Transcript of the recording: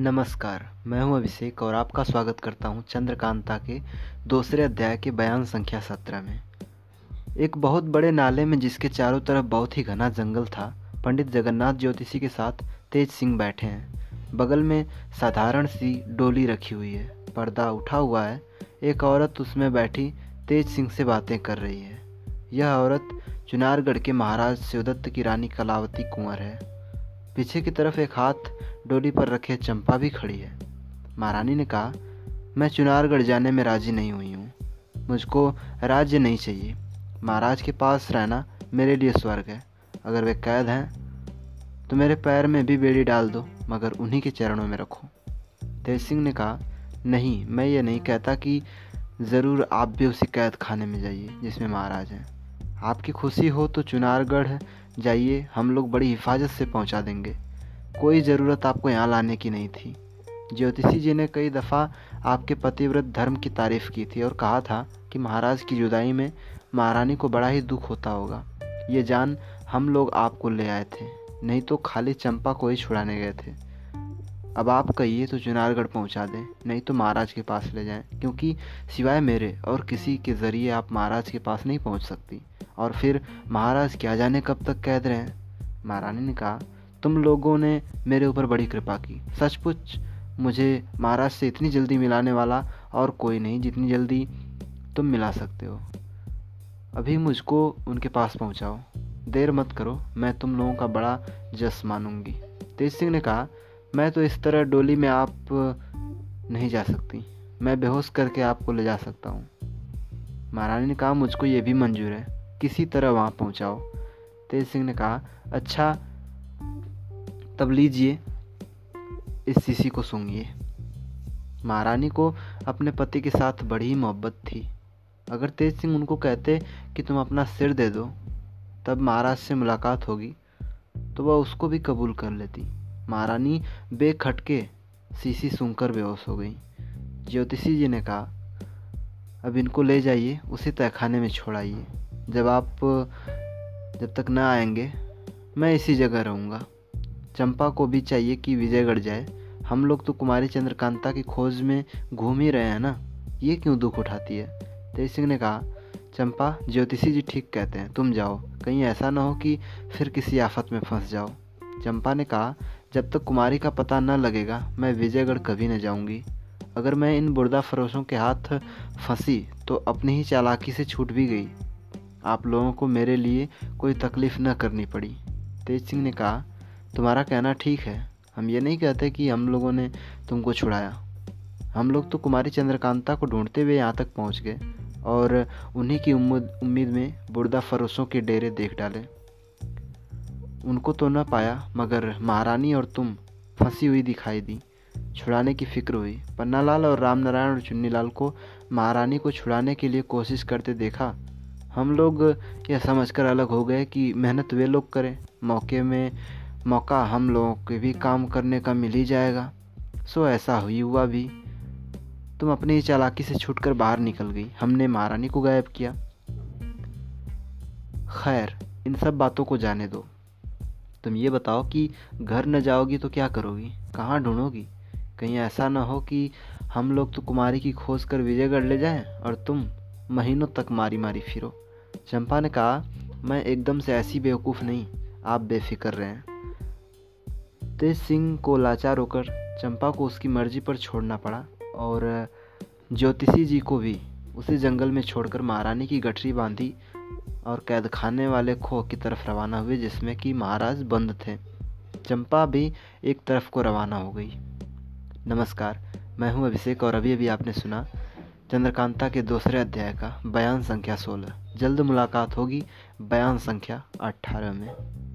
नमस्कार, मैं हूँ अभिषेक और आपका स्वागत करता हूँ चंद्रकांता के दूसरे अध्याय के बयान संख्या सत्रह में। एक बहुत बड़े नाले में जिसके चारों तरफ़ बहुत ही घना जंगल था, पंडित जगन्नाथ ज्योतिषी के साथ तेज सिंह बैठे हैं। बगल में साधारण सी डोली रखी हुई है, पर्दा उठा हुआ है, एक औरत उसमें बैठी तेज सिंह से बातें कर रही है। यह औरत चुनारगढ़ के महाराज शिवदत्त की रानी कलावती कुंवर है। पीछे की तरफ़ एक हाथ डोली पर रखे चंपा भी खड़ी है। महारानी ने कहा, मैं चुनारगढ़ जाने में राज़ी नहीं हुई हूँ। मुझको राज्य नहीं चाहिए। महाराज के पास रहना मेरे लिए स्वर्ग है। अगर वे कैद हैं तो मेरे पैर में भी बेड़ी डाल दो, मगर उन्हीं के चरणों में रखो। तेज सिंह ने कहा, नहीं, मैं ये नहीं कहता कि ज़रूर आप भी उसी कैद खाने में जाइए, जिसमें महाराज हैं। आपकी खुशी हो तो चुनारगढ़ जाइए, हम लोग बड़ी हिफाजत से पहुँचा देंगे। कोई ज़रूरत आपको यहाँ लाने की नहीं थी। ज्योतिषी जी ने कई दफ़ा आपके पतिव्रत धर्म की तारीफ़ की थी और कहा था कि महाराज की जुदाई में महारानी को बड़ा ही दुख होता होगा। ये जान हम लोग आपको ले आए थे, नहीं तो खाली चंपा को ही छुड़ाने गए थे। अब आप कहिए तो चुनारगढ़ पहुँचा दें, नहीं तो महाराज के पास ले जाएँ, क्योंकि सिवाय मेरे और किसी के ज़रिए आप महाराज के पास नहीं पहुँच सकती। और फिर, महाराज क्या जाने कब तक कैद रहे? महारानी ने कहा, तुम लोगों ने मेरे ऊपर बड़ी कृपा की। सचमुच, मुझे महाराज से इतनी जल्दी मिलाने वाला और कोई नहीं जितनी जल्दी तुम मिला सकते हो। अभी मुझको उनके पास पहुंचाओ। देर मत करो, मैं तुम लोगों का बड़ा जस मानूँगी। तेज सिंह ने कहा मैं तो इस तरह डोली में आप नहीं जा सकती। मैं बेहोश करके आपको ले जा सकता हूँ। महारानी ने कहा, मुझको ये भी मंजूर है। किसी तरह वहाँ पहुँचाओ। तेज सिंह ने कहा अच्छा तब लीजिए। इस शीशी को सूंघिए। महारानी को अपने पति के साथ बड़ी मोहब्बत थी। अगर तेज सिंह उनको कहते कि तुम अपना सिर दे दो, तब महाराज से मुलाकात होगी तो वह उसको भी कबूल कर लेती। महारानी बेखटके शीशी सूंघकर बेहोश हो गई। ज्योतिषी जी ने कहा, अब इनको ले जाइए, उसी तहखाने में छोड़ाइए जब आप, जब तक ना आएँगे, मैं इसी जगह रहूँगा। चंपा को भी चाहिए कि विजयगढ़ जाए। हम लोग तो कुमारी चंद्रकांता की खोज में घूम ही रहे हैं ना। ये क्यों दुख उठाती है? तेज सिंह ने कहा, चंपा, ज्योतिषी जी ठीक कहते हैं। तुम जाओ। कहीं ऐसा ना हो कि फिर किसी आफत में फंस जाओ। चंपा ने कहा, जब तक कुमारी का पता न लगेगा, मैं विजयगढ़ कभी न जाऊँगी। अगर मैं इन बुर्दा फरोशों के हाथ फंसी तो अपनी ही चालाकी से छूट भी गई। आप लोगों को मेरे लिए कोई तकलीफ़ न करनी पड़ी। तेज सिंह ने कहा, तुम्हारा कहना ठीक है। हम ये नहीं कहते कि हम लोगों ने तुमको छुड़ाया। हम लोग तो कुमारी चंद्रकांता को ढूंढते हुए यहाँ तक पहुँच गए और उन्हीं की उम्मीद उम्मीद में बुर्दा फरोशों के डेरे देख डाले। उनको तो न पाया, मगर महारानी और तुम फंसी हुई दिखाई दी। छुड़ाने की फ़िक्र हुई। पन्नालाल और रामनारायण और चुन्नीलाल को महारानी को छुड़ाने के लिए कोशिश करते देखा। हम लोग यह समझकर अलग हो गए कि मेहनत वे लोग करें। मौके में मौका हम लोगों के भी काम करने का मिल ही जाएगा। सो ऐसा हुई हुआ भी। तुम अपनी चालाकी से छूटकर बाहर निकल गई। हमने महारानी को गायब किया। खैर, इन सब बातों को जाने दो। तुम ये बताओ कि घर न जाओगी तो क्या करोगी? कहाँ ढूंढोगी? कहीं ऐसा ना हो कि हम लोग तो कुमारी की खोज कर विजयगढ़ ले जाएँ और तुम महीनों तक मारी मारी फिरो। चंपा ने कहा, मैं एकदम से ऐसी बेवकूफ़ नहीं, आप बेफिक्र रहें। तेज सिंह को लाचार होकर चंपा को उसकी मर्ज़ी पर छोड़ना पड़ा और ज्योतिषी जी को भी उसे जंगल में छोड़कर महारानी की गठरी बांधी और कैद खाने वाले खो की तरफ़ रवाना हुए, जिसमें कि महाराज बंद थे। चंपा भी एक तरफ़ को रवाना हो गई। नमस्कार, मैं हूँ अभिषेक और अभी अभी आपने सुना चंद्रकांता के दूसरे अध्याय का बयान संख्या सोलह। जल्द मुलाकात होगी बयान संख्या अट्ठारह में।